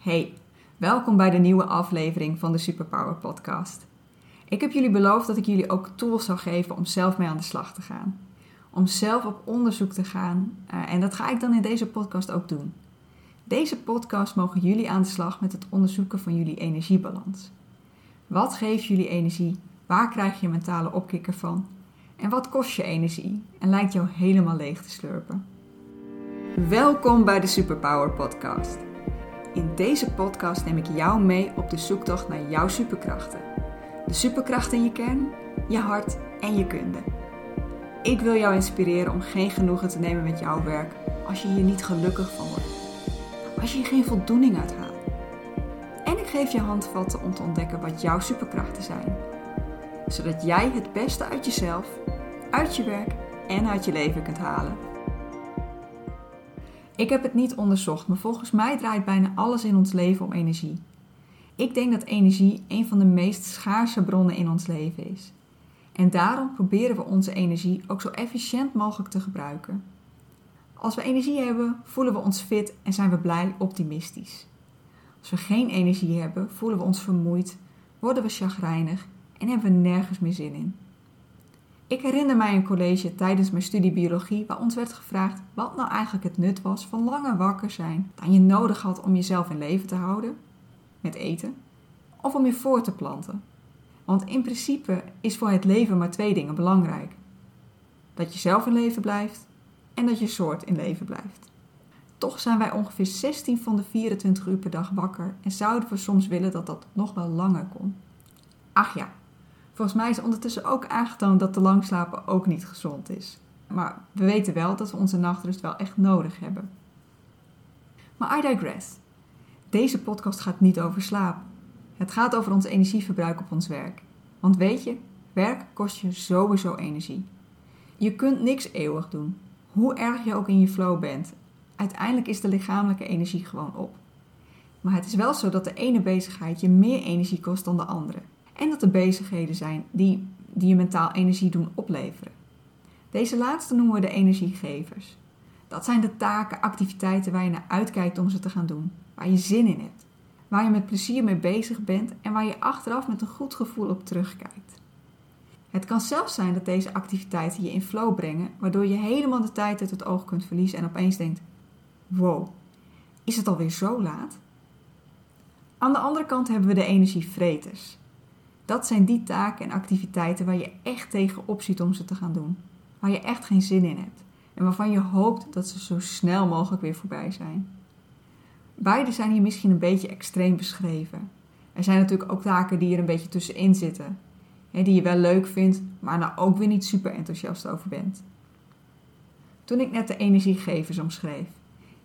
Hey, welkom bij de nieuwe aflevering van de Superpower Podcast. Ik heb jullie beloofd dat ik jullie ook tools zou geven om zelf mee aan de slag te gaan. Om zelf op onderzoek te gaan uh, en dat ga ik dan in deze podcast ook doen. Deze podcast mogen jullie aan de slag met het onderzoeken van jullie energiebalans. Wat geeft jullie energie? Waar krijg je mentale opkikker van? En wat kost je energie en lijkt jou helemaal leeg te slurpen? Welkom bij de Superpower Podcast. In deze podcast neem ik jou mee op de zoektocht naar jouw superkrachten. De superkrachten in je kern, je hart en je kunde. Ik wil jou inspireren om geen genoegen te nemen met jouw werk als je hier niet gelukkig van wordt. Als je hier geen voldoening uit haalt. En ik geef je handvatten om te ontdekken wat jouw superkrachten zijn. Zodat jij het beste uit jezelf, uit je werk en uit je leven kunt halen. Ik heb het niet onderzocht, maar volgens mij draait bijna alles in ons leven om energie. Ik denk dat energie een van de meest schaarse bronnen in ons leven is. En daarom proberen we onze energie ook zo efficiënt mogelijk te gebruiken. Als we energie hebben, voelen we ons fit en zijn we blij optimistisch. Als we geen energie hebben, voelen we ons vermoeid, worden we chagrijnig en hebben we nergens meer zin in. Ik herinner mij een college tijdens mijn studie biologie waar ons werd gevraagd wat nou eigenlijk het nut was van langer wakker zijn dan je nodig had om jezelf in leven te houden, met eten, of om je voor te planten. Want in principe is voor het leven maar twee dingen belangrijk. Dat je zelf in leven blijft en dat je soort in leven blijft. Toch zijn wij ongeveer 16 van de 24 uur per dag wakker en zouden we soms willen dat dat nog wel langer kon. Ach ja, Volgens mij is ondertussen ook aangetoond dat te lang slapen ook niet gezond is. Maar we weten wel dat we onze nachtrust wel echt nodig hebben. Maar I digress. Deze podcast gaat niet over slaap. Het gaat over ons energieverbruik op ons werk. Want weet je, werk kost je sowieso energie. Je kunt niks eeuwig doen. Hoe erg je ook in je flow bent, uiteindelijk is de lichamelijke energie gewoon op. Maar het is wel zo dat de ene bezigheid je meer energie kost dan de andere. En dat er bezigheden zijn die, die je mentaal energie doen opleveren. Deze laatste noemen we de energiegevers. Dat zijn de taken, activiteiten waar je naar uitkijkt om ze te gaan doen, waar je zin in hebt, waar je met plezier mee bezig bent en waar je achteraf met een goed gevoel op terugkijkt. Het kan zelfs zijn dat deze activiteiten je in flow brengen, waardoor je helemaal de tijd uit het oog kunt verliezen en opeens denkt: wow, is het alweer zo laat? Aan de andere kant hebben we de energievreters. Dat zijn die taken en activiteiten waar je echt tegen opziet om ze te gaan doen. Waar je echt geen zin in hebt. En waarvan je hoopt dat ze zo snel mogelijk weer voorbij zijn. Beide zijn hier misschien een beetje extreem beschreven. Er zijn natuurlijk ook taken die er een beetje tussenin zitten. die je wel leuk vindt, maar nou ook weer niet super enthousiast over bent. Toen ik net de energiegevers omschreef.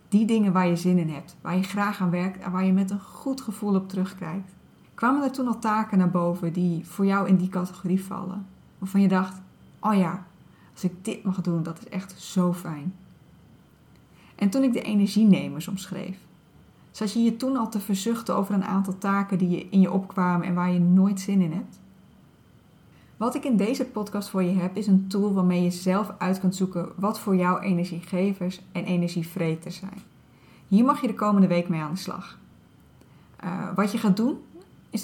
Die dingen waar je zin in hebt, waar je graag aan werkt en waar je met een goed gevoel op terugkijkt kwamen er toen al taken naar boven die voor jou in die categorie vallen? Waarvan je dacht, oh ja, als ik dit mag doen, dat is echt zo fijn. En toen ik de energienemers omschreef, zat je je toen al te verzuchten over een aantal taken die je in je opkwamen en waar je nooit zin in hebt? Wat ik in deze podcast voor je heb, is een tool waarmee je zelf uit kunt zoeken wat voor jou energiegevers en energievreters zijn. Hier mag je de komende week mee aan de slag. Uh, wat je gaat doen,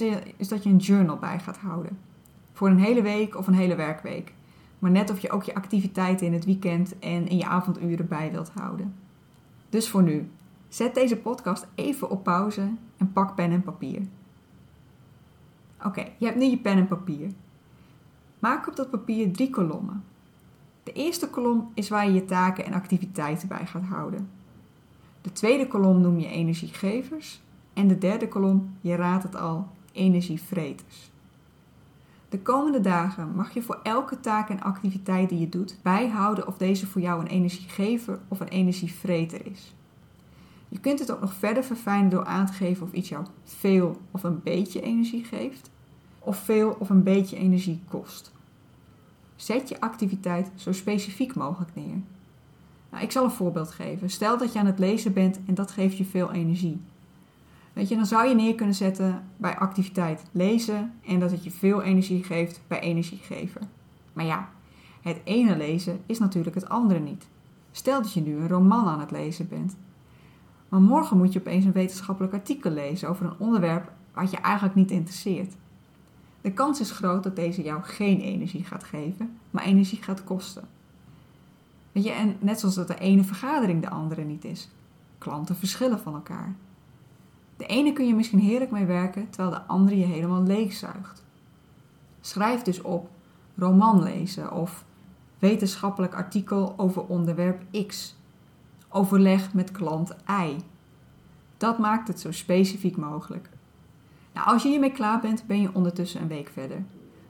is, is dat je een journal bij gaat houden. Voor een hele week of een hele werkweek. Maar net of je ook je activiteiten in het weekend en in je avonduren bij wilt houden. Dus voor nu, zet deze podcast even op pauze en pak pen en papier. Oké, je hebt nu je pen en papier. Maak op dat papier drie kolommen. De eerste kolom is waar je je taken en activiteiten bij gaat houden. De tweede kolom noem je energiegevers en de derde kolom, je raadt het al, energievreters. De komende dagen mag je voor elke taak en activiteit die je doet bijhouden of deze voor jou een energiegever of een energievreter is. Je kunt het ook nog verder verfijnen door aan te geven of iets jou veel of een beetje energie geeft, of veel of een beetje energie kost. Zet je activiteit zo specifiek mogelijk neer. Nou, ik zal een voorbeeld geven. Stel dat je aan het lezen bent en dat geeft je veel energie. Weet je, dan zou je neer kunnen zetten bij activiteit lezen en dat het je veel energie geeft bij energiegever. Maar ja, het ene lezen is natuurlijk het andere niet. Stel dat je nu een roman aan het lezen bent. Maar morgen moet je opeens een wetenschappelijk artikel lezen over een onderwerp wat je eigenlijk niet interesseert. De kans is groot dat deze jou geen energie gaat geven, maar energie gaat kosten. Weet je, en net zoals dat de ene vergadering de andere niet is. Klanten verschillen van elkaar. De ene kun je misschien heerlijk mee werken, terwijl de andere je helemaal leegzuigt. Schrijf dus op roman lezen of wetenschappelijk artikel over onderwerp X. Overleg met klant Y. Dat maakt het zo specifiek mogelijk. Nou, als je hiermee klaar bent, ben je ondertussen een week verder.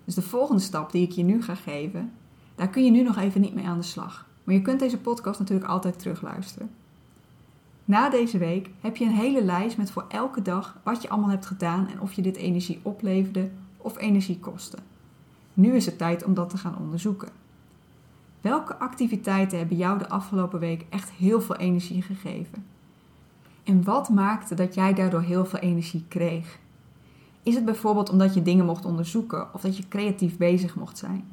Dus de volgende stap die ik je nu ga geven, daar kun je nu nog even niet mee aan de slag. Maar je kunt deze podcast natuurlijk altijd terugluisteren. Na deze week heb je een hele lijst met voor elke dag wat je allemaal hebt gedaan en of je dit energie opleverde of energie kostte. Nu is het tijd om dat te gaan onderzoeken. Welke activiteiten hebben jou de afgelopen week echt heel veel energie gegeven? En wat maakte dat jij daardoor heel veel energie kreeg? Is het bijvoorbeeld omdat je dingen mocht onderzoeken of dat je creatief bezig mocht zijn?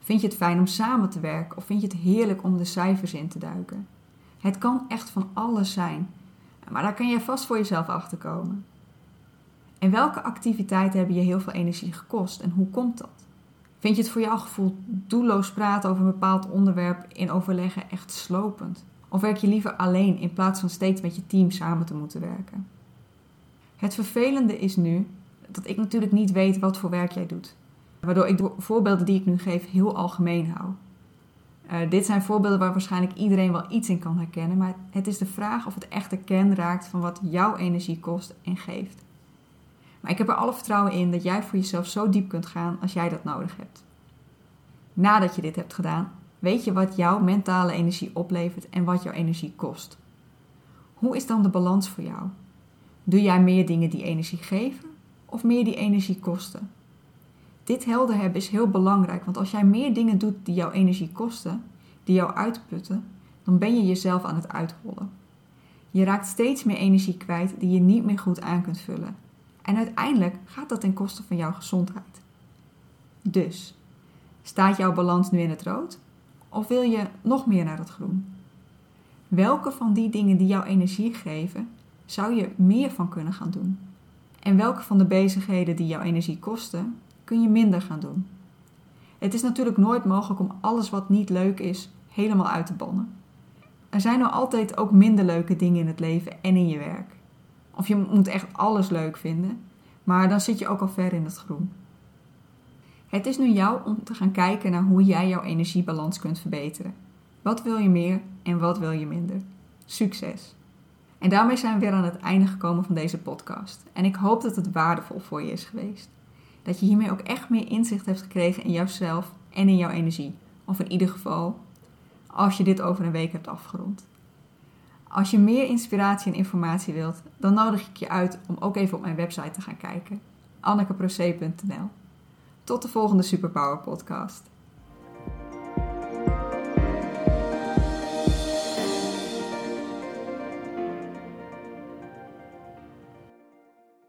Vind je het fijn om samen te werken of vind je het heerlijk om de cijfers in te duiken? Het kan echt van alles zijn, maar daar kan je vast voor jezelf achter komen. En welke activiteiten hebben je heel veel energie gekost en hoe komt dat? Vind je het voor jouw gevoel doelloos praten over een bepaald onderwerp in overleggen echt slopend? Of werk je liever alleen in plaats van steeds met je team samen te moeten werken? Het vervelende is nu dat ik natuurlijk niet weet wat voor werk jij doet. Waardoor ik de voorbeelden die ik nu geef heel algemeen hou. Uh, dit zijn voorbeelden waar waarschijnlijk iedereen wel iets in kan herkennen, maar het is de vraag of het echt de kern raakt van wat jouw energie kost en geeft. Maar ik heb er alle vertrouwen in dat jij voor jezelf zo diep kunt gaan als jij dat nodig hebt. Nadat je dit hebt gedaan, weet je wat jouw mentale energie oplevert en wat jouw energie kost. Hoe is dan de balans voor jou? Doe jij meer dingen die energie geven of meer die energie kosten? Dit helder hebben is heel belangrijk, want als jij meer dingen doet die jouw energie kosten, die jou uitputten, dan ben je jezelf aan het uithollen. Je raakt steeds meer energie kwijt die je niet meer goed aan kunt vullen. En uiteindelijk gaat dat ten koste van jouw gezondheid. Dus, staat jouw balans nu in het rood? Of wil je nog meer naar het groen? Welke van die dingen die jouw energie geven, zou je meer van kunnen gaan doen? En welke van de bezigheden die jouw energie kosten, kun je minder gaan doen? Het is natuurlijk nooit mogelijk om alles wat niet leuk is helemaal uit te bannen. Er zijn nou altijd ook minder leuke dingen in het leven en in je werk. Of je moet echt alles leuk vinden, maar dan zit je ook al ver in het groen. Het is nu jou om te gaan kijken naar hoe jij jouw energiebalans kunt verbeteren. Wat wil je meer en wat wil je minder? Succes! En daarmee zijn we weer aan het einde gekomen van deze podcast. En ik hoop dat het waardevol voor je is geweest. Dat je hiermee ook echt meer inzicht hebt gekregen in jouzelf en in jouw energie. Of in ieder geval als je dit over een week hebt afgerond. Als je meer inspiratie en informatie wilt, dan nodig ik je uit om ook even op mijn website te gaan kijken. annekeproce.nl Tot de volgende Superpower podcast.